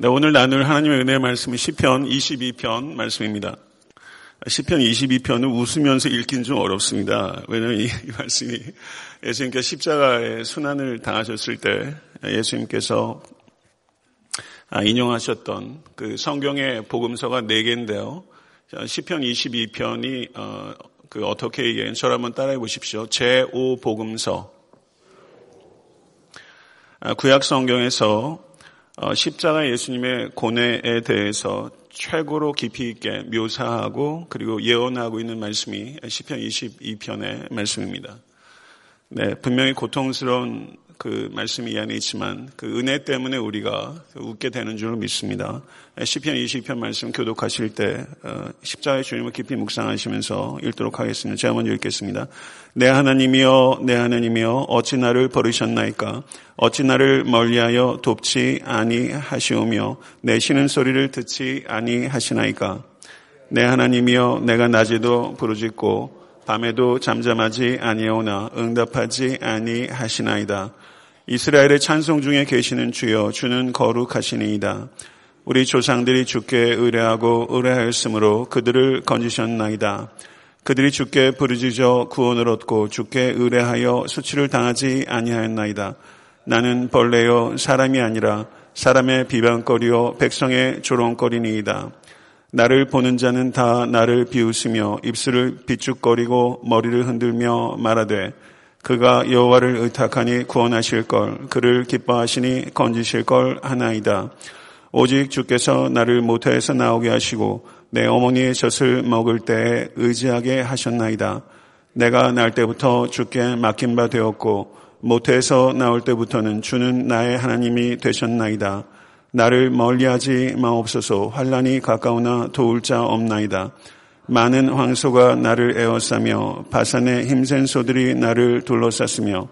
네, 오늘 나눌 하나님의 은혜의 말씀은 시편 22편 말씀입니다. 시편 22편은 웃으면서 읽긴 좀 어렵습니다. 왜냐하면 이, 이 말씀이 예수님께서 십자가의 순환을 당하셨을 때 예수님께서 아, 인용하셨던 그 성경의 복음서가 4개인데요. 시편 22편이 어, 그 어떻게 얘기해 저를 한번 따라해 보십시오. 제5 복음서. 아, 구약 성경에서 어, 십자가 예수님의 고뇌에 대해서 최고로 깊이 있게 묘사하고 그리고 예언하고 있는 말씀이 시편 22편의 말씀입니다. 네, 분명히 고통스러운 그 말씀이 이 안에 있지만 그 은혜 때문에 우리가 웃게 되는 줄 믿습니다. 시편 20편 말씀 교독하실 때 어, 십자가의 주님을 깊이 묵상하시면서 읽도록 하겠습니다. 제가 먼저 읽겠습니다. 내 하나님이여 내 하나님이여 어찌 나를 버리셨나이까 어찌 나를 멀리하여 돕지 아니하시오며 내 쉬는 소리를 듣지 아니하시나이까 내 하나님이여 내가 낮에도 부르짖고 밤에도 잠잠하지 아니오나 응답하지 아니하시나이다. 이스라엘의 찬송 중에 계시는 주여 주는 거룩하시니이다. 우리 조상들이 주께 의뢰하고 의뢰하였으므로 그들을 건지셨나이다. 그들이 주께 부르짖어 구원을 얻고 주께 의뢰하여 수치를 당하지 아니하였나이다. 나는 벌레요 사람이 아니라 사람의 비방거리요 백성의 조롱거리니이다. 나를 보는 자는 다 나를 비웃으며 입술을 비축거리고 머리를 흔들며 말하되 그가 여호와를 의탁하니 구원하실 걸 그를 기뻐하시니 건지실 걸 하나이다. 오직 주께서 나를 모태에서 나오게 하시고 내 어머니의 젖을 먹을 때에 의지하게 하셨나이다. 내가 날 때부터 주께 맡긴 바 되었고 모태에서 나올 때부터는 주는 나의 하나님이 되셨나이다. 나를 멀리하지 마옵소서 환란이 가까우나 도울 자 없나이다. 많은 황소가 나를 에워싸며 바산의 힘센 소들이 나를 둘러쌌으며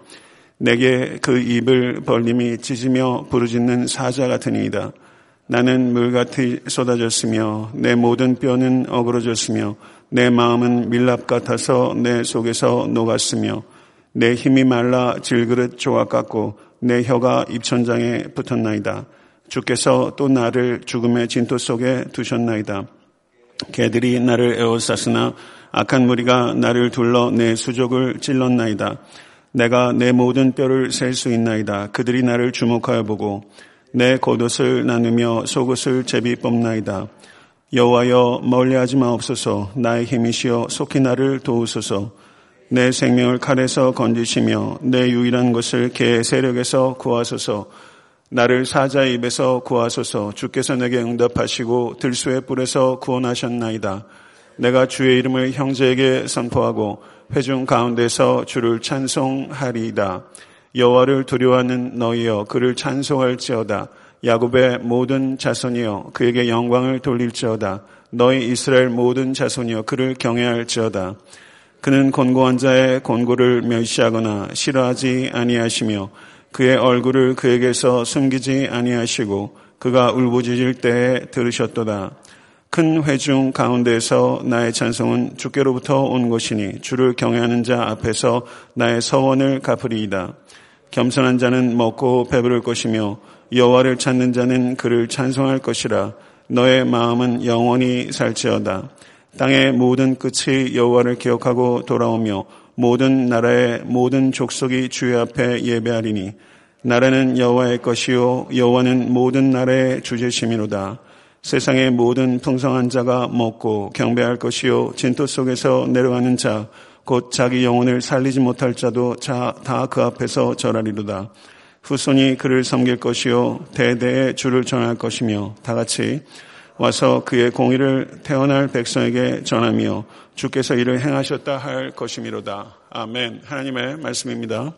내게 그 입을 벌림이 찢으며 부르짖는 사자 같으니이다. 나는 물같이 쏟아졌으며 내 모든 뼈는 어그러졌으며 내 마음은 밀랍 같아서 내 속에서 녹았으며 내 힘이 말라 질그릇 조각 같고 내 혀가 입천장에 붙었나이다. 주께서 또 나를 죽음의 진토 속에 두셨나이다. 개들이 나를 에워쌌으나 악한 무리가 나를 둘러 내 수족을 찔렀나이다. 내가 내 모든 뼈를 셀 수 있나이다. 그들이 나를 주목하여 보고 내 겉옷을 나누며 속옷을 제비 뽑나이다. 여호와여 멀리하지 마옵소서 나의 힘이시여 속히 나를 도우소서 내 생명을 칼에서 건지시며 내 유일한 것을 개의 세력에서 구하소서 나를 사자의 입에서 구하소서 주께서 내게 응답하시고 들수의 뿔에서 구원하셨나이다. 내가 주의 이름을 형제에게 선포하고 회중 가운데서 주를 찬송하리이다. 여호와를 두려워하는 너희여 그를 찬송할지어다. 야곱의 모든 자손이여 그에게 영광을 돌릴지어다. 너희 이스라엘 모든 자손이여 그를 경외할지어다. 그는 곤고한 자의 곤고를 멸시하거나 싫어하지 아니하시며 그의 얼굴을 그에게서 숨기지 아니하시고 그가 울부짖을 때에 들으셨도다. 큰 회중 가운데서 나의 찬송은 주께로부터 온 것이니 주를 경외하는 자 앞에서 나의 서원을 갚으리이다. 겸손한 자는 먹고 배부를 것이며 여호와를 찾는 자는 그를 찬송할 것이라. 너의 마음은 영원히 살지어다. 땅의 모든 끝이 여호와를 기억하고 돌아오며 모든 나라의 모든 족속이 주의 앞에 예배하리니 나라는 여호와의 것이요 여호와는 모든 나라의 주제심이로다. 세상의 모든 풍성한 자가 먹고 경배할 것이요 진토 속에서 내려가는 자 곧 자기 영혼을 살리지 못할 자도 다 그 앞에서 절하리로다. 후손이 그를 섬길 것이요 대대의 주를 전할 것이며 다 같이 와서 그의 공의를 태어날 백성에게 전하며 주께서 이를 행하셨다 할 것이미로다. 아멘. 하나님의 말씀입니다.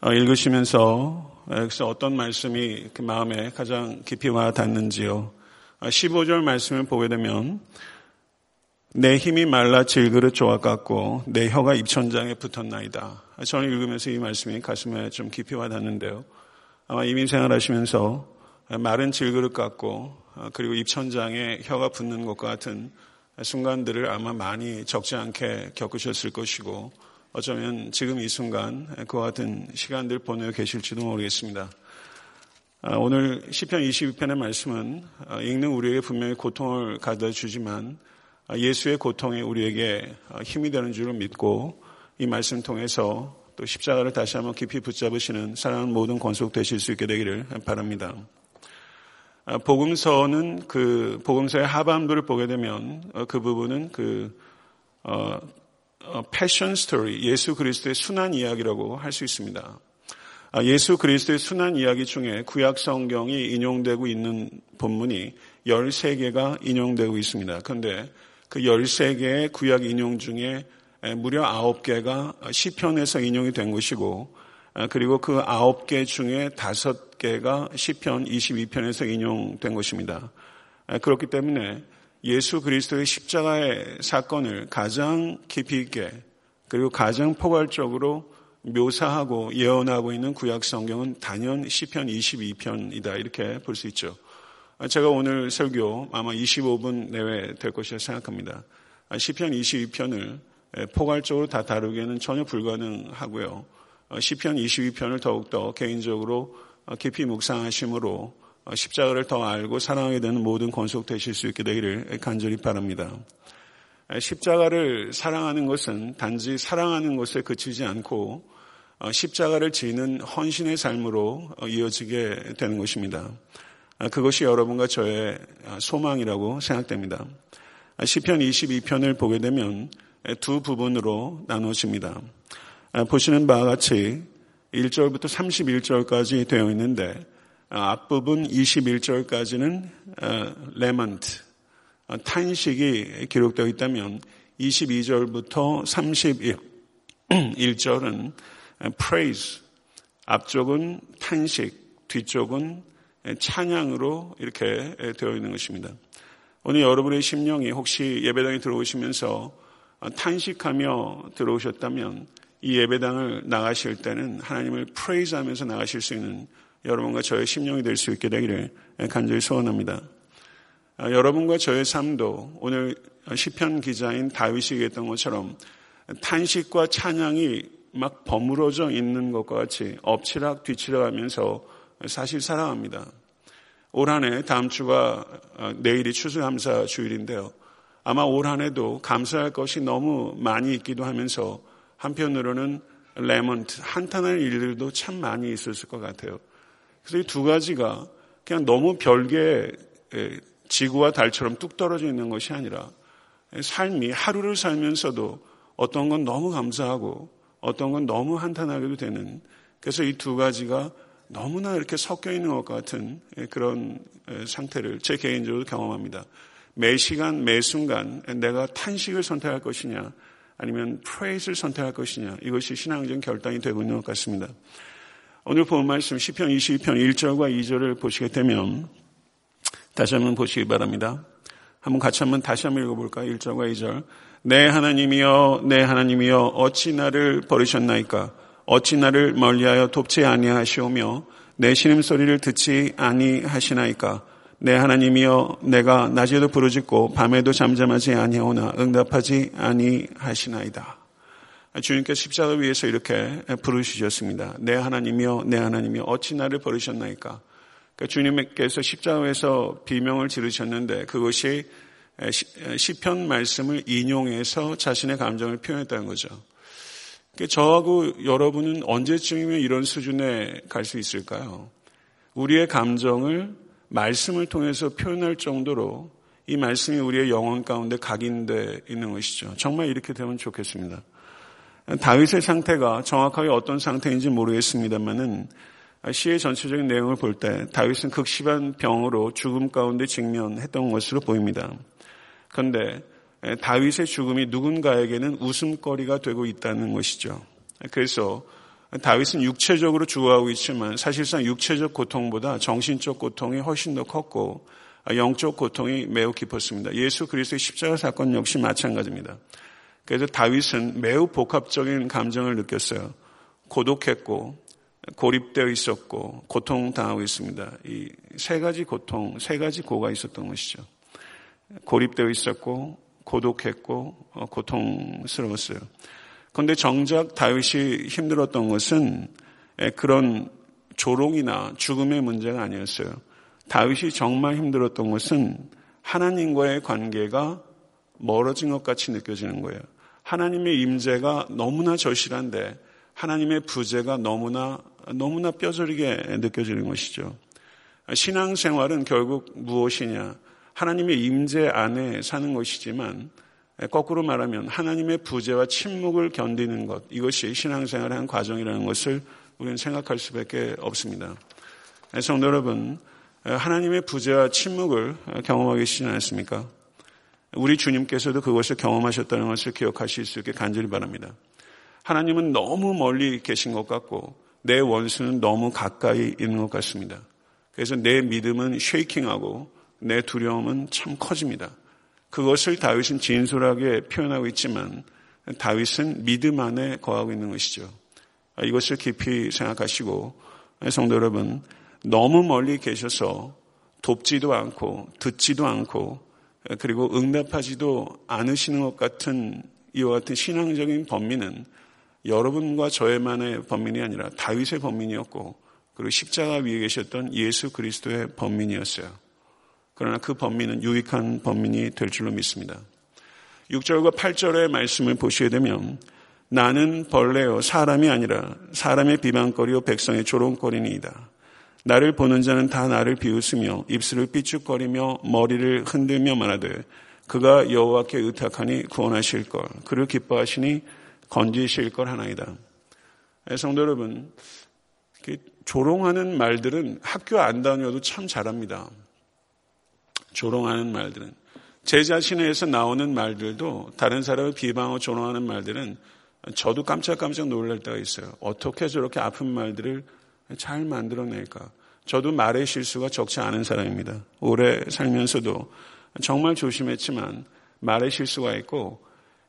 어, 읽으시면서 여기서 어떤 말씀이 그 마음에 가장 깊이 와 닿는지요. 15절 어, 말씀을 보게 되면 내 힘이 말라 질그릇 조각 같고 내 혀가 입천장에 붙었나이다. 저는 읽으면서 이 말씀이 가슴에 좀 깊이 와 닿는데요. 아마 이민 생활 하시면서 마른 질그릇 같고 어, 그리고 입천장에 혀가 붙는 것과 같은 순간들을 아마 많이 적지 않게 겪으셨을 것이고 어쩌면 지금 이 순간 그와 같은 시간들 보내고 계실지도 모르겠습니다. 아, 오늘 10편 22편의 말씀은 아, 읽는 우리에게 분명히 고통을 가져다 주지만 아, 예수의 고통이 우리에게 힘이 되는 줄을 믿고 이 말씀 통해서 또 십자가를 다시 한번 깊이 붙잡으시는 사랑하는 모든 권속 되실 수 있게 되기를 바랍니다. 복음서는 그 복음서의 하반부를 보게 되면 어, 그 부분은 그 어, 어, 패션 스토리 예수 그리스도의 순환 이야기라고 할 수 있습니다. 아, 예수 그리스도의 순환 이야기 중에 구약 성경이 인용되고 있는 본문이 13개가 인용되고 있습니다. 그런데 그 13개의 구약 인용 중에 무려 9개가 시편에서 인용이 된 것이고 아, 그리고 그 9개 중에 5개가 시편 22편에서 인용된 것입니다. 아, 그렇기 때문에 예수 그리스도의 십자가의 사건을 가장 깊이 있게 그리고 가장 포괄적으로 묘사하고 예언하고 있는 구약 성경은 단연 시편 22편이다 이렇게 볼 수 있죠. 제가 오늘 설교 아마 25분 내외 될 것이라 생각합니다. 시편 22편을 포괄적으로 다 다루기에는 전혀 불가능하고요. 시편 22편을 더욱더 개인적으로 깊이 묵상하심으로 십자가를 더 알고 사랑하게 되는 모든 권속 되실 수 있게 되기를 간절히 바랍니다. 십자가를 사랑하는 것은 단지 사랑하는 것에 그치지 않고 어, 십자가를 지는 헌신의 삶으로 어, 이어지게 되는 것입니다. 아, 그것이 여러분과 저의 아, 소망이라고 생각됩니다. 아, 시편 22편을 보게 되면 두 부분으로 나누어집니다. 보시는 바와 같이 1절부터 31절까지 되어 있는데 앞부분 21절까지는 lament, 탄식이 기록되어 있다면 22절부터 31절은 praise, 앞쪽은 탄식, 뒤쪽은 찬양으로 이렇게 되어 있는 것입니다. 오늘 여러분의 심령이 혹시 예배당에 들어오시면서 탄식하며 들어오셨다면 이 예배당을 나가실 때는 하나님을 praise 하면서 나가실 수 있는 여러분과 저의 심령이 될 수 있게 되기를 간절히 소원합니다. 여러분과 저의 삶도 오늘 시편 기자인 다윗이 얘기했던 것처럼 탄식과 찬양이 막 버무러져 있는 것과 같이 엎치락 뒤치락 하면서 사실 살아갑니다. 올 한해 다음 주가 어, 내일이 추수감사 주일인데요. 아마 올 한 해도 감사할 것이 너무 많이 있기도 하면서 한편으로는 레몬트, 한탄할 일들도 참 많이 있었을 것 같아요. 그래서 이 두 가지가 그냥 너무 별개 지구와 달처럼 뚝 떨어져 있는 것이 아니라 삶이 하루를 살면서도 어떤 건 너무 감사하고 어떤 건 너무 한탄하게도 되는 그래서 이 두 가지가 너무나 이렇게 섞여 있는 것 같은 그런 상태를 제 개인적으로 경험합니다. 매 시간, 매 순간 내가 탄식을 선택할 것이냐 아니면 프레이즈를 선택할 것이냐 이것이 신앙적 결단이 되고 있는 것 같습니다. 오늘 본 말씀 10편 22편 1절과 2절을 보시게 되면 다시 한번 보시기 바랍니다. 한번 같이 한번 다시 한번 읽어볼까요? 1절과 2절. 내 하나님이여 내 하나님이여 어찌 나를 버리셨나이까 어찌 나를 멀리하여 돕지 아니하시오며 내 신음 소리를 듣지 아니하시나이까 내 하나님이여 내가 낮에도 부르짖고 밤에도 잠잠하지 아니하오나 응답하지 아니하시나이다. 주님께서 십자가 위에서 이렇게 부르시셨습니다. 내 하나님이여 내 하나님이여 어찌 나를 버리셨나이까 그러니까 주님께서 십자가 위에서 비명을 지르셨는데 그것이 시편 말씀을 인용해서 자신의 감정을 표현했다는 거죠. 저하고 여러분은 언제쯤이면 이런 수준에 갈 수 있을까요? 우리의 감정을 말씀을 통해서 표현할 정도로 이 말씀이 우리의 영혼 가운데 각인돼 있는 것이죠. 정말 이렇게 되면 좋겠습니다. 다윗의 상태가 정확하게 어떤 상태인지 모르겠습니다만은 시의 전체적인 내용을 볼 때 다윗은 극심한 병으로 죽음 가운데 직면했던 것으로 보입니다. 그런데 다윗의 죽음이 누군가에게는 웃음거리가 되고 있다는 것이죠. 그래서 다윗은 육체적으로 죽어가고 있지만 사실상 육체적 고통보다 정신적 고통이 훨씬 더 컸고 영적 고통이 매우 깊었습니다. 예수 그리스도의 십자가 사건 역시 마찬가지입니다. 그래서 다윗은 매우 복합적인 감정을 느꼈어요. 고독했고 고립되어 있었고 고통당하고 있습니다. 이 세 가지 고통, 세 가지 고가 있었던 것이죠. 고립되어 있었고 고독했고 어, 고통스러웠어요. 그런데 정작 다윗이 힘들었던 것은 그런 조롱이나 죽음의 문제가 아니었어요. 다윗이 정말 힘들었던 것은 하나님과의 관계가 멀어진 것 같이 느껴지는 거예요. 하나님의 임재가 너무나 절실한데 하나님의 부재가 너무나 너무나 뼈저리게 느껴지는 것이죠. 신앙생활은 결국 무엇이냐? 하나님의 임재 안에 사는 것이지만 거꾸로 말하면 하나님의 부재와 침묵을 견디는 것 이것이 신앙생활의 한 과정이라는 것을 우리는 생각할 수밖에 없습니다. 성도 여러분, 하나님의 부재와 침묵을 경험하고 계시지 않습니까? 우리 주님께서도 그것을 경험하셨다는 것을 기억하실 수 있게 간절히 바랍니다. 하나님은 너무 멀리 계신 것 같고 내 원수는 너무 가까이 있는 것 같습니다. 그래서 내 믿음은 쉐이킹하고 내 두려움은 참 커집니다. 그것을 다윗은 진솔하게 표현하고 있지만 다윗은 믿음 안에 거하고 있는 것이죠. 이것을 깊이 생각하시고 성도 여러분 너무 멀리 계셔서 돕지도 않고 듣지도 않고 그리고 응답하지도 않으시는 것 같은 이와 같은 신앙적인 범민은 여러분과 저의만의 범민이 아니라 다윗의 범민이었고 그리고 십자가 위에 계셨던 예수 그리스도의 범민이었어요. 그러나 그 범민은 유익한 범민이 될 줄로 믿습니다. 6절과 8절의 말씀을 보시게 되면 나는 벌레요 사람이 아니라 사람의 비방거리요 백성의 조롱거리니이다. 나를 보는 자는 다 나를 비웃으며 입술을 삐죽거리며 머리를 흔들며 말하되 그가 여호와께 의탁하니 구원하실 걸 그를 기뻐하시니 건지실 걸 하나이다. 네, 성도 여러분, 조롱하는 말들은 학교 안 다녀도 참 잘합니다. 조롱하는 말들은 제 자신에서 나오는 말들도 다른 사람을 비방하고 조롱하는 말들은 저도 깜짝깜짝 놀랄 때가 있어요. 어떻게 저렇게 아픈 말들을 잘 만들어낼까? 저도 말의 실수가 적지 않은 사람입니다. 오래 살면서도 정말 조심했지만 말의 실수가 있고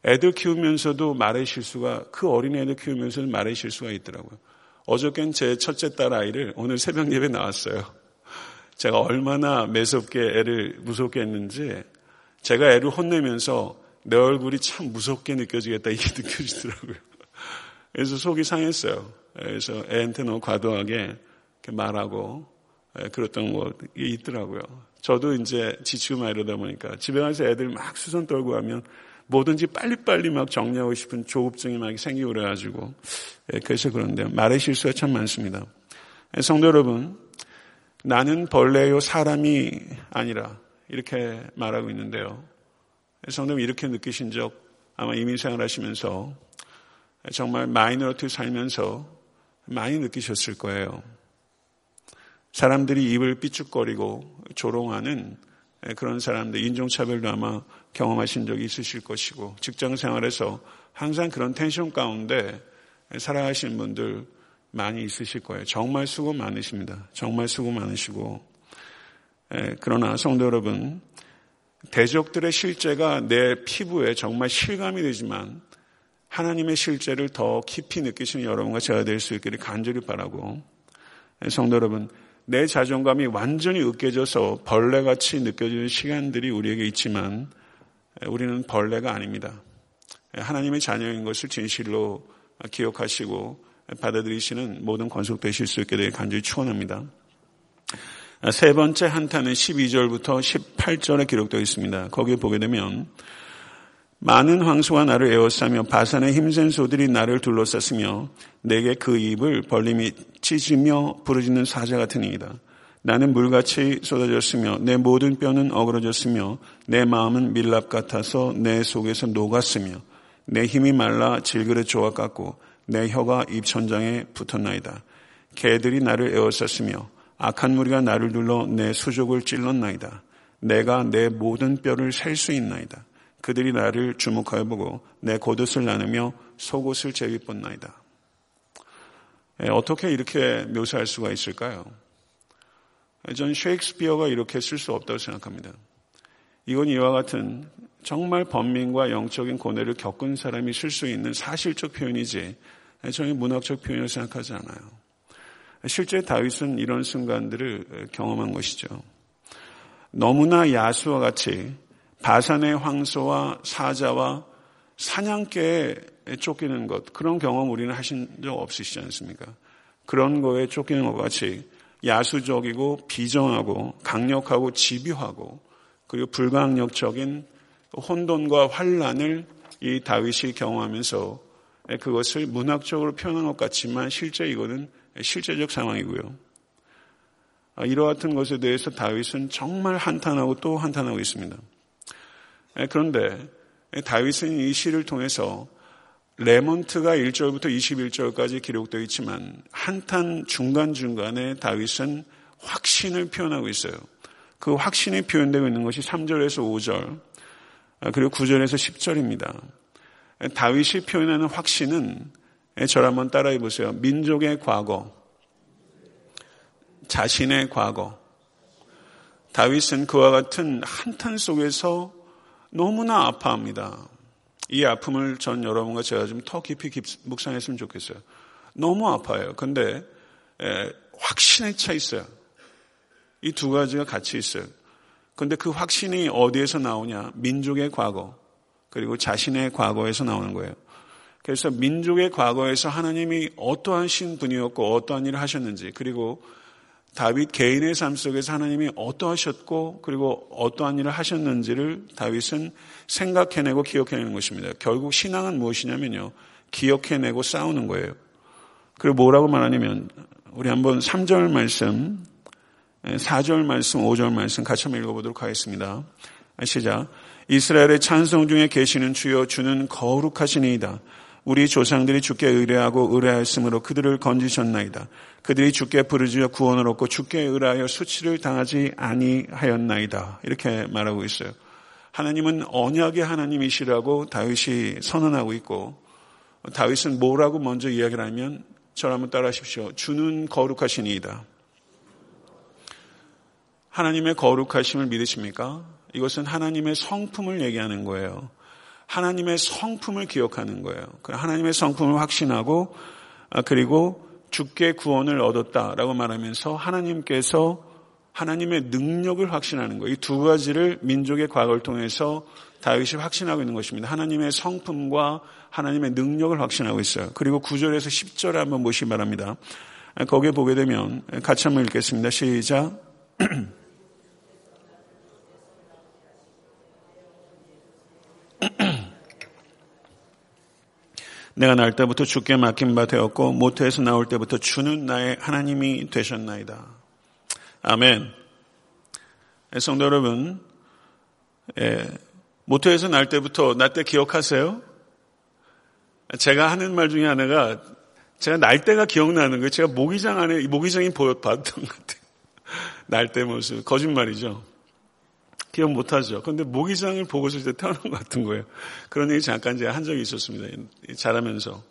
애들 키우면서도 말의 실수가 그 어린 애들 키우면서도 말의 실수가 있더라고요. 어저께는 제 첫째 딸 아이를 오늘 새벽 예배 나왔어요. 제가 얼마나 매섭게 애를 무섭게 했는지 제가 애를 혼내면서 내 얼굴이 참 무섭게 느껴지겠다 이게 느껴지더라고요. 그래서 속이 상했어요. 그래서 애한테 너무 과도하게 말하고 그랬던 것이 있더라고요. 저도 이제 지치고 막 이러다 보니까 집에 가서 애들 막 수선 떨고 하면 뭐든지 빨리빨리 막 정리하고 싶은 조급증이 막 생기고 그래가지고 그래서 그런데 말의 실수가 참 많습니다. 성도 여러분, 나는 벌레요 사람이 아니라 이렇게 말하고 있는데요. 성도님 이렇게 느끼신 적 아마 이민생활 하시면서 정말 minority 살면서 많이 느끼셨을 거예요. 사람들이 입을 삐죽거리고 조롱하는 그런 사람들, 인종차별도 아마 경험하신 적이 있으실 것이고, 직장 생활에서 항상 그런 텐션 가운데 살아가시는 분들 많이 있으실 거예요. 정말 수고 많으십니다. 정말 수고 많으시고. 그러나 성도 여러분, 대적들의 실제가 내 피부에 정말 실감이 되지만 하나님의 실제를 더 깊이 느끼시는 여러분과 제가 될 수 있기를 간절히 바라고 성도 여러분 내 자존감이 완전히 으깨져서 벌레같이 느껴지는 시간들이 우리에게 있지만 우리는 벌레가 아닙니다. 하나님의 자녀인 것을 진실로 기억하시고 받아들이시는 모든 권속되실 수 있게 되길 간절히 축원합니다. 세 번째 한타는 12절부터 18절에 기록되어 있습니다. 거기에 보게 되면 많은 황소가 나를 에워싸며 바산의 힘센 소들이 나를 둘러쌌으며 내게 그 입을 벌림이 찢으며 부르짖는 사자 같으니이다. 나는 물같이 쏟아졌으며 내 모든 뼈는 어그러졌으며 내 마음은 밀랍 같아서 내 속에서 녹았으며 내 힘이 말라 질그릇 조각 같고 내 혀가 입천장에 붙었나이다. 개들이 나를 에워쌌으며 악한 무리가 나를 둘러 내 수족을 찔렀나이다. 내가 내 모든 뼈를 셀 수 있나이다. 그들이 나를 주목하여 보고 내 겉옷을 나누며 속옷을 제비뻗나이다. 예, 어떻게 이렇게 묘사할 수가 있을까요? 전 셰익스피어가 이렇게 쓸 수 없다고 생각합니다. 이건 이와 같은 정말 번민과 영적인 고뇌를 겪은 사람이 쓸 수 있는 사실적 표현이지 저는 문학적 표현을 생각하지 않아요. 실제 다윗은 이런 순간들을 경험한 것이죠. 너무나 야수와 같이 바산의 황소와 사자와 사냥개에 쫓기는 것 그런 경험 우리는 하신 적 없으시지 않습니까? 그런 거에 쫓기는 것 같이 야수적이고 비정하고 강력하고 집요하고 그리고 불강력적인 혼돈과 환란을 이 다윗이 경험하면서 그것을 문학적으로 표현한 것 같지만 실제 이거는 실제적 상황이고요. 아, 이러 같은 것에 대해서 다윗은 정말 한탄하고 또 한탄하고 있습니다. 그런데 다윗은 이 시를 통해서 레몬트가 1절부터 21절까지 기록되어 있지만 한탄 중간중간에 다윗은 확신을 표현하고 있어요. 그 확신이 표현되고 있는 것이 3절에서 5절, 아, 그리고 9절에서 10절입니다. 다윗이 표현하는 확신은 저를 한번 따라해 보세요. 민족의 과거, 자신의 과거. 다윗은 그와 같은 한탄 속에서 너무나 아파합니다. 이 아픔을 전 여러분과 제가 좀 더 깊이 묵상했으면 좋겠어요. 너무 아파요. 근데 에, 확신에 차 있어요. 이 두 가지가 같이 있어요. 근데 그 확신이 어디에서 나오냐? 민족의 과거, 그리고 자신의 과거에서 나오는 거예요. 그래서 민족의 과거에서 하나님이 어떠한 신분이었고 어떠한 일을 하셨는지, 그리고 다윗 개인의 삶 속에서 하나님이 어떠하셨고 그리고 어떠한 일을 하셨는지를 다윗은 생각해내고 기억해내는 것입니다. 결국 신앙은 무엇이냐면요. 기억해내고 싸우는 거예요. 그리고 뭐라고 말하냐면 우리 한번 3절 말씀, 4절 말씀, 5절 말씀 같이 한번 읽어보도록 하겠습니다. 시작. 이스라엘의 찬송 중에 계시는 주여 주는 거룩하시니이다. 우리 조상들이 주께 의뢰하고 의뢰하였으므로 그들을 건지셨나이다. 그들이 주께 부르짖어 구원을 얻고 주께 의뢰하여 수치를 당하지 아니하였나이다. 이렇게 말하고 있어요. 하나님은 언약의 하나님이시라고 다윗이 선언하고 있고 다윗은 뭐라고 먼저 이야기를 하면 저를 한번 따라하십시오. 주는 거룩하시니이다. 하나님의 거룩하심을 믿으십니까? 이것은 하나님의 성품을 얘기하는 거예요. 하나님의 성품을 기억하는 거예요. 하나님의 성품을 확신하고 아, 그리고 주께 구원을 얻었다라고 말하면서 하나님께서 하나님의 능력을 확신하는 거예요. 이 두 가지를 민족의 과거를 통해서 다윗이 확신하고 있는 것입니다. 하나님의 성품과 하나님의 능력을 확신하고 있어요. 그리고 9절에서 10절에 한번 보시기 바랍니다. 아, 거기에 보게 되면 같이 한번 읽겠습니다. 시작. 내가 날 때부터 주께 맡긴 바 되었고 모태에서 나올 때부터 주는 나의 하나님이 되셨나이다. 아멘. 예, 성도 여러분, 예, 모태에서 날 때부터 날때 기억하세요? 제가 하는 말 중에 하나가 제가 날 때가 기억나는 거예요. 제가 모기장 안에 모기장이 보였 봤던 것 같아요. 날 때 모습 거짓말이죠. 기억 못하죠. 그런데 모기장을 보고 있을 때 태어난 것 같은 거예요. 그런 얘기 잠깐 제가 한 적이 있었습니다. 자라면서.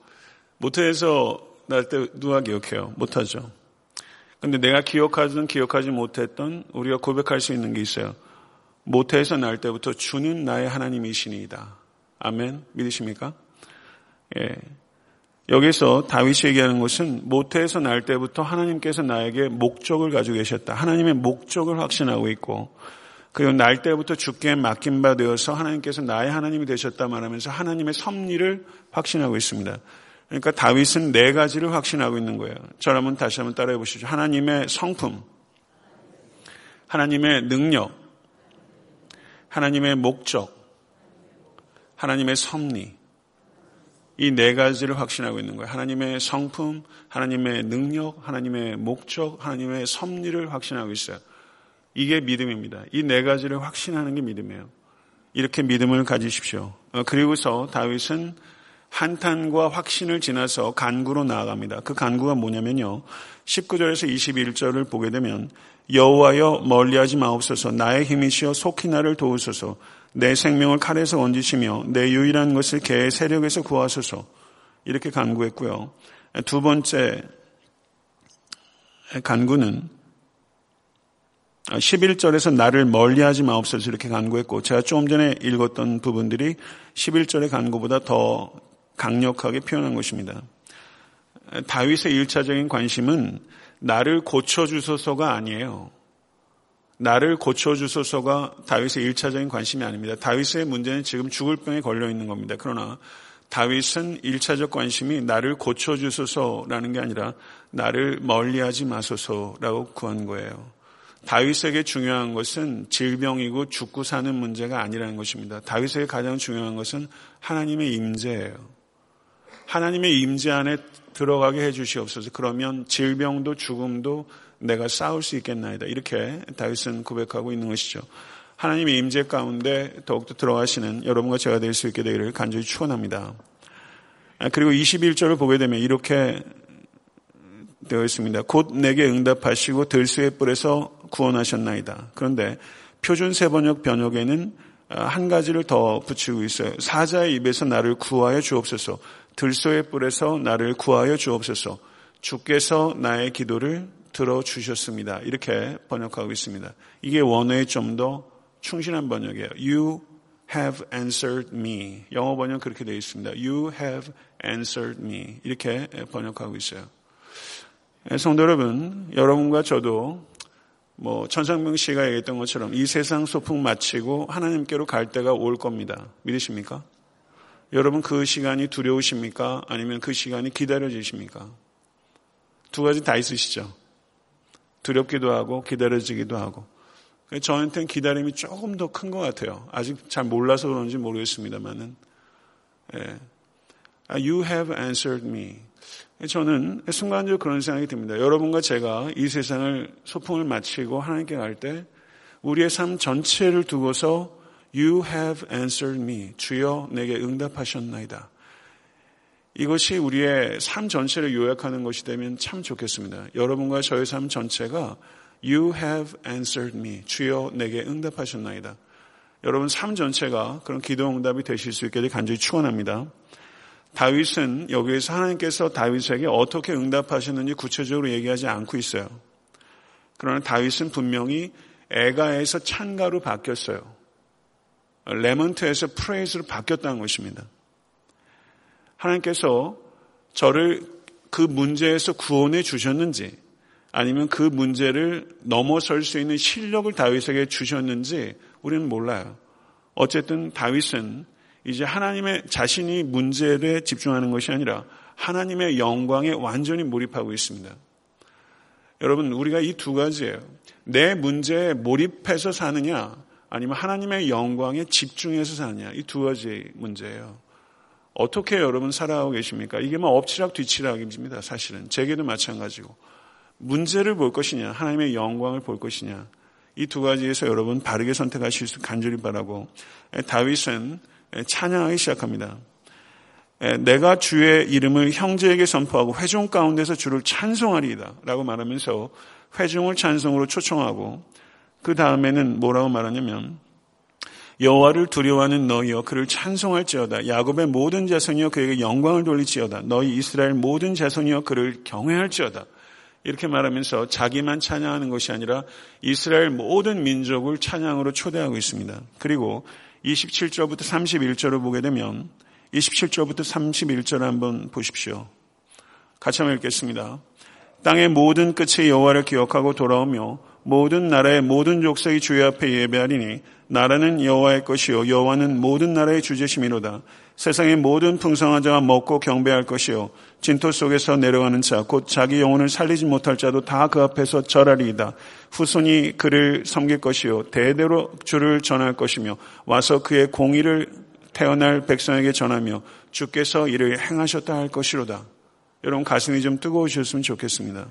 모태에서 날 때 누가 기억해요? 못하죠. 근데 내가 기억하든 기억하지 못했던 우리가 고백할 수 있는 게 있어요. 모태에서 날 때부터 주는 나의 하나님이시니이다. 아멘. 믿으십니까? 예. 여기서 다윗이 얘기하는 것은 모태에서 날 때부터 하나님께서 나에게 목적을 가지고 계셨다. 하나님의 목적을 확신하고 있고 그리고 날 때부터 주께 맡긴 바 되어서 하나님께서 나의 하나님이 되셨다 말하면서 하나님의 섭리를 확신하고 있습니다. 그러니까 다윗은 네 가지를 확신하고 있는 거예요. 한번 다시 한번 따라해 보시죠. 하나님의 성품, 하나님의 능력, 하나님의 목적, 하나님의 섭리. 이 네 가지를 확신하고 있는 거예요. 하나님의 성품, 하나님의 능력, 하나님의 목적, 하나님의 섭리를 확신하고 있어요. 이게 믿음입니다. 이 네 가지를 확신하는 게 믿음이에요. 이렇게 믿음을 가지십시오. 어, 그리고서 다윗은 한탄과 확신을 지나서 간구로 나아갑니다. 그 간구가 뭐냐면요. 19절에서 21절을 보게 되면 여호와여 멀리하지 마옵소서 나의 힘이시여 속히 나를 도우소서 내 생명을 칼에서 얹으시며 내 유일한 것을 개의 세력에서 구하소서 이렇게 간구했고요. 두 번째 간구는 11절에서 나를 멀리하지 마옵소서 이렇게 간구했고 제가 조금 전에 읽었던 부분들이 11절의 간구보다 더 강력하게 표현한 것입니다. 다윗의 1차적인 관심은 나를 고쳐주소서가 아니에요. 나를 고쳐주소서가 다윗의 1차적인 관심이 아닙니다. 다윗의 문제는 지금 죽을 병에 걸려 있는 겁니다. 그러나 다윗은 1차적 관심이 나를 고쳐주소서라는 게 아니라 나를 멀리하지 마소서라고 구한 거예요. 다윗에게 중요한 것은 질병이고 죽고 사는 문제가 아니라는 것입니다. 다윗에게 가장 중요한 것은 하나님의 임재예요. 하나님의 임재 안에 들어가게 해 주시옵소서. 그러면 질병도 죽음도 내가 싸울 수 있겠나이다. 이렇게 다윗은 고백하고 있는 것이죠. 하나님의 임재 가운데 더욱더 들어가시는 여러분과 제가 될 수 있게 되기를 간절히 축원합니다. 아, 그리고 21절을 보게 되면 이렇게 되어 있습니다. 곧 내게 응답하시고 들수의 뿔에서 구원하셨나이다. 그런데 표준 세번역 변역에는 아, 한 가지를 더 붙이고 있어요. 사자의 입에서 나를 구하여 주옵소서. 들소의 뿔에서 나를 구하여 주옵소서. 주께서 나의 기도를 들어주셨습니다. 이렇게 번역하고 있습니다. 이게 원어에 좀 더 충실한 번역이에요. You have answered me. 영어 번역 그렇게 되어 있습니다. You have answered me. 이렇게 번역하고 있어요. 예, 성도 여러분, 여러분과 저도 뭐 천상명 씨가 얘기했던 것처럼 이 세상 소풍 마치고 하나님께로 갈 때가 올 겁니다. 믿으십니까? 여러분 그 시간이 두려우십니까? 아니면 그 시간이 기다려지십니까? 두 가지 다 있으시죠. 두렵기도 하고 기다려지기도 하고. 저한테는 기다림이 조금 더 큰 것 같아요. 아직 잘 몰라서 그런지 모르겠습니다만은. 예. You have answered me. 저는 순간적으로 그런 생각이 듭니다. 여러분과 제가 이 세상을 소풍을 마치고 하나님께 갈 때 우리의 삶 전체를 두고서 You have answered me. 주여 내게 응답하셨나이다. 이것이 우리의 삶 전체를 요약하는 것이 되면 참 좋겠습니다. 여러분과 저의 삶 전체가 You have answered me. 주여 내게 응답하셨나이다. 여러분 삶 전체가 그런 기도 응답이 되실 수 있게 되 간절히 축원합니다. 다윗은 여기에서 하나님께서 다윗에게 어떻게 응답하셨는지 구체적으로 얘기하지 않고 있어요. 그러나 다윗은 분명히 애가에서 찬가로 바뀌었어요. 레몬트에서 프레이즈로 바뀌었다는 것입니다. 하나님께서 저를 그 문제에서 구원해 주셨는지 아니면 그 문제를 넘어설 수 있는 실력을 다윗에게 주셨는지 우리는 몰라요. 어쨌든 다윗은 이제 하나님의 자신이 문제에 집중하는 것이 아니라 하나님의 영광에 완전히 몰입하고 있습니다. 여러분, 우리가 이 두 가지예요. 내 문제에 몰입해서 사느냐, 아니면 하나님의 영광에 집중해서 사느냐, 이 두 가지 문제예요. 어떻게 여러분 살아가고 계십니까? 이게 뭐 엎치락 뒤치락입니다, 사실은. 제게도 마찬가지고. 문제를 볼 것이냐, 하나님의 영광을 볼 것이냐, 이 두 가지에서 여러분 바르게 선택하실 수 간절히 바라고, 다윗은 찬양하기 시작합니다. 내가 주의 이름을 형제에게 선포하고 회중 가운데서 주를 찬송하리이다 라고 말하면서 회중을 찬송으로 초청하고 그 다음에는 뭐라고 말하냐면 여호와를 두려워하는 너희여 그를 찬송할지어다 야곱의 모든 자손이여 그에게 영광을 돌릴지어다 너희 이스라엘 모든 자손이여 그를 경외할지어다 이렇게 말하면서 자기만 찬양하는 것이 아니라 이스라엘 모든 민족을 찬양으로 초대하고 있습니다. 그리고 27절부터 31절을 보게 되면 27절부터 31절 한번 보십시오. 같이 한번 읽겠습니다. 땅의 모든 끝에 여호와를 기억하고 돌아오며 모든 나라의 모든 족속이 주의 앞에 예배하리니 나라는 여호와의 것이요 여호와는 모든 나라의 주제심이로다. 세상의 모든 풍성한 자가 먹고 경배할 것이요 진토 속에서 내려가는 자 곧 자기 영혼을 살리지 못할 자도 다 그 앞에서 절하리이다. 후손이 그를 섬길 것이요 대대로 주를 전할 것이며 와서 그의 공의를 태어날 백성에게 전하며 주께서 이를 행하셨다 할 것이로다. 여러분 가슴이 좀 뜨거우셨으면 좋겠습니다.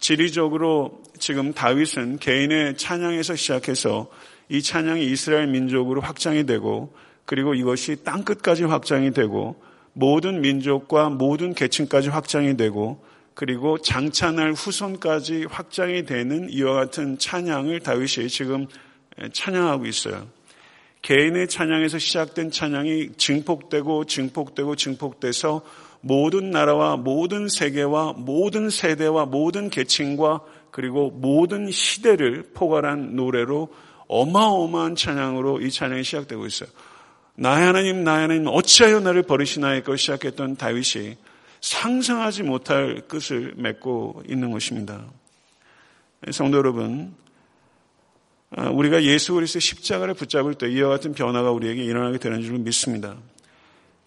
지리적으로 지금 다윗은 개인의 찬양에서 시작해서 이 찬양이 이스라엘 민족으로 확장이 되고 그리고 이것이 땅 끝까지 확장이 되고 모든 민족과 모든 계층까지 확장이 되고 그리고 장차날 후손까지 확장이 되는 이와 같은 찬양을 다윗이 지금 찬양하고 있어요. 개인의 찬양에서 시작된 찬양이 증폭되고 증폭되고 증폭돼서 모든 나라와 모든 세계와 모든 세대와 모든 계층과 그리고 모든 시대를 포괄한 노래로 어마어마한 찬양으로 이 찬양이 시작되고 있어요. 나의 하나님, 나의 하나님, 어찌하여 나를 버리시나이까 시작했던 다윗이 상상하지 못할 끝을 맺고 있는 것입니다. 성도 여러분, 아, 우리가 예수 그리스도의 십자가를 붙잡을 때 이와 같은 변화가 우리에게 일어나게 되는 줄 믿습니다.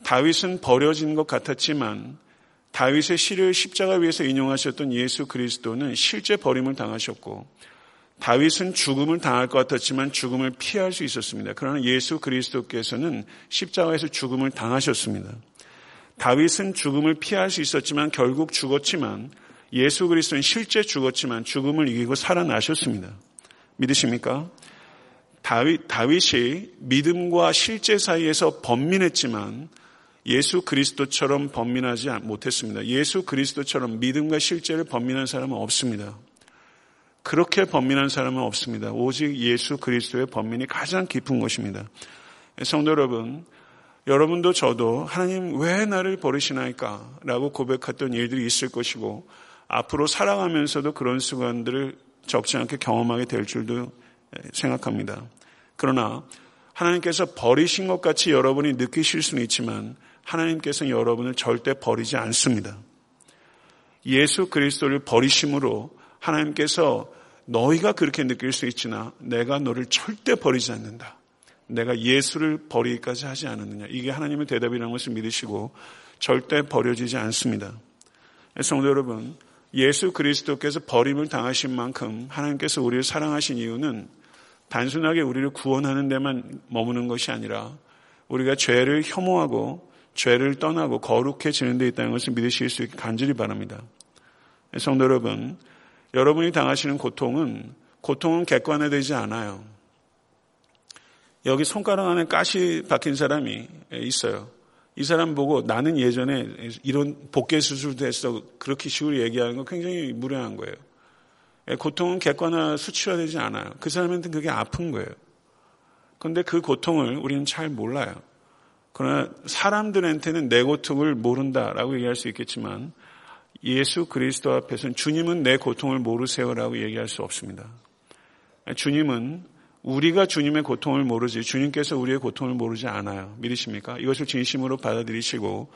다윗은 버려진 것 같았지만 다윗의 시를 십자가 위에서 인용하셨던 예수 그리스도는 실제 버림을 당하셨고 다윗은 죽음을 당할 것 같았지만 죽음을 피할 수 있었습니다. 그러나 예수 그리스도께서는 십자가에서 죽음을 당하셨습니다. 다윗은 죽음을 피할 수 있었지만 결국 죽었지만 예수 그리스도는 실제 죽었지만 죽음을 이기고 살아나셨습니다. 믿으십니까? 다윗, 다윗이 믿음과 실제 사이에서 번민했지만 예수 그리스도처럼 번민하지 못했습니다. 예수 그리스도처럼 믿음과 실제를 번민한 사람은 없습니다. 그렇게 번민한 사람은 없습니다. 오직 예수 그리스도의 번민이 가장 깊은 것입니다. 성도 여러분, 여러분도 저도 하나님 왜 나를 버리시나이까? 라고 고백했던 일들이 있을 것이고, 앞으로 살아가면서도 그런 순간들을 적지 않게 경험하게 될 줄도 생각합니다. 그러나 하나님께서 버리신 것 같이 여러분이 느끼실 수는 있지만 하나님께서는 여러분을 절대 버리지 않습니다. 예수 그리스도를 버리심으로 하나님께서 너희가 그렇게 느낄 수 있지나 내가 너를 절대 버리지 않는다. 내가 예수를 버리기까지 하지 않았느냐. 이게 하나님의 대답이라는 것을 믿으시고 절대 버려지지 않습니다. 성도 여러분, 예수 그리스도께서 버림을 당하신 만큼 하나님께서 우리를 사랑하신 이유는 단순하게 우리를 구원하는 데만 머무는 것이 아니라 우리가 죄를 혐오하고 죄를 떠나고 거룩해지는 데 있다는 것을 믿으실 수 있게 간절히 바랍니다. 성도 여러분, 여러분이 당하시는 고통은 고통은 객관화되지 않아요. 여기 손가락 안에 가시 박힌 사람이 있어요. 이 사람 보고 나는 예전에 이런 복개 수술도 했어. 그렇게 식으로 얘기하는 거 굉장히 무례한 거예요. 고통은 객관화 수치화되지 않아요. 그 사람한테는 그게 아픈 거예요. 그런데 그 고통을 우리는 잘 몰라요. 그러나 사람들한테는 내 고통을 모른다라고 얘기할 수 있겠지만 예수 그리스도 앞에서는 주님은 내 고통을 모르세요라고 얘기할 수 없습니다. 주님은 우리가 주님의 고통을 모르지 주님께서 우리의 고통을 모르지 않아요. 믿으십니까? 이것을 진심으로 받아들이시고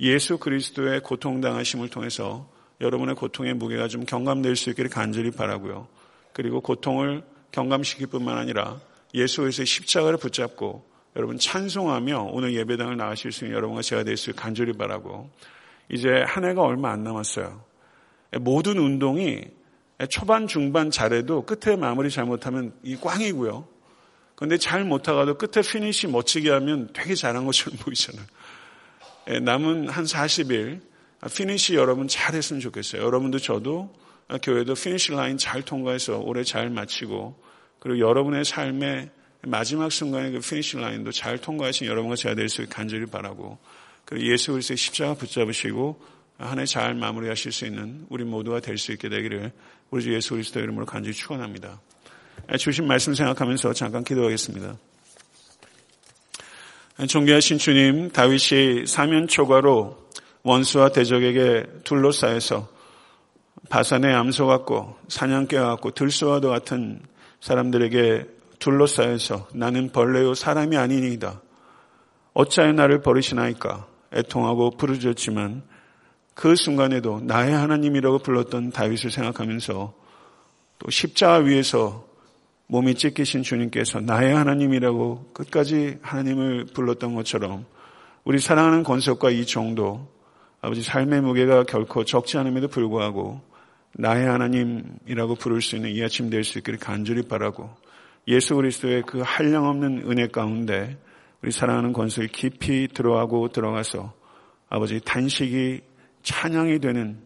예수 그리스도의 고통당하심을 통해서 여러분의 고통의 무게가 좀 경감될 수 있기를 간절히 바라고요. 그리고 고통을 경감시킬 뿐만 아니라 예수에서 십자가를 붙잡고 여러분 찬송하며 오늘 예배당을 나가실 수 있는 여러분과 제가 될 수 있게 간절히 바라고 이제 한 해가 얼마 안 남았어요. 모든 운동이 초반, 중반 잘해도 끝에 마무리 잘못하면 이 꽝이고요. 그런데 잘 못하다가도 끝에 finish 멋지게 하면 되게 잘한 것처럼 보이잖아요. 남은 한 40일 finish 여러분 잘했으면 좋겠어요. 여러분도 저도 교회도 finish line 잘 통과해서 올해 잘 마치고 그리고 여러분의 삶의 마지막 순간에 그 finish line도 잘 통과하신 여러분과 제가 될 수 있게 간절히 바라고 그리고 예수 그리스도의 십자가 붙잡으시고 한해잘 마무리하실 수 있는 우리 모두가 될 수 있게 되기를 우리 주 예수 그리스도 이름으로 간절히 축원합니다. 주신 말씀 생각하면서 잠깐 기도하겠습니다. 존귀하신 주님, 다윗이 사면 초과로 원수와 대적에게 둘러싸여서 바산의 암소 같고 사냥개 같고 들소와도 같은 사람들에게 둘러싸여서 나는 벌레요 사람이 아니니이다. 어찌하여 나를 버리시나이까 애통하고 부르짖었지만 그 순간에도 나의 하나님이라고 불렀던 다윗을 생각하면서 또 십자가 위에서 몸이 찢기신 주님께서 나의 하나님이라고 끝까지 하나님을 불렀던 것처럼 우리 사랑하는 권석과 이 정도 아버지 삶의 무게가 결코 적지 않음에도 불구하고 나의 하나님이라고 부를 수 있는 이 아침 될 수 있기를 간절히 바라고 예수 그리스도의 그 한량없는 은혜 가운데 우리 사랑하는 권속이 깊이 들어가고 들어가서 아버지 단식이 찬양이 되는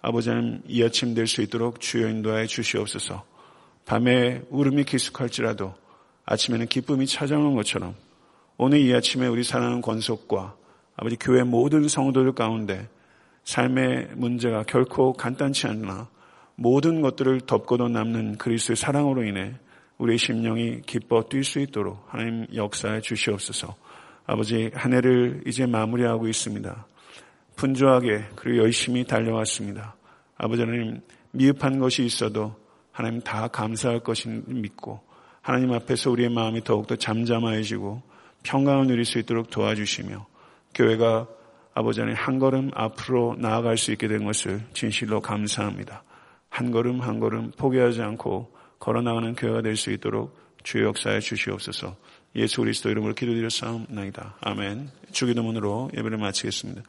아버지 하나님 이 아침 될 수 있도록 주여 인도하여 주시옵소서. 밤에 울음이 기숙할지라도 아침에는 기쁨이 찾아오는 것처럼 오늘 이 아침에 우리 사랑하는 권속과 아버지 교회 모든 성도들 가운데 삶의 문제가 결코 간단치 않나 모든 것들을 덮고도 남는 그리스도의 사랑으로 인해 우리의 심령이 기뻐 뛸 수 있도록 하나님 역사해 주시옵소서. 아버지 한 해를 이제 마무리하고 있습니다. 분주하게 그리고 열심히 달려왔습니다. 아버지 하나님 미흡한 것이 있어도 하나님 다 감사할 것을 믿고 하나님 앞에서 우리의 마음이 더욱더 잠잠해지고 평강을 누릴 수 있도록 도와주시며 교회가 아버지 하나님 한 걸음 앞으로 나아갈 수 있게 된 것을 진실로 감사합니다. 한 걸음 한 걸음 포기하지 않고 걸어나가는 교회가 될 수 있도록 주의 역사에 주시옵소서 예수 그리스도 이름으로 기도드려 싸움나이다. 아멘. 주기도문으로 예배를 마치겠습니다.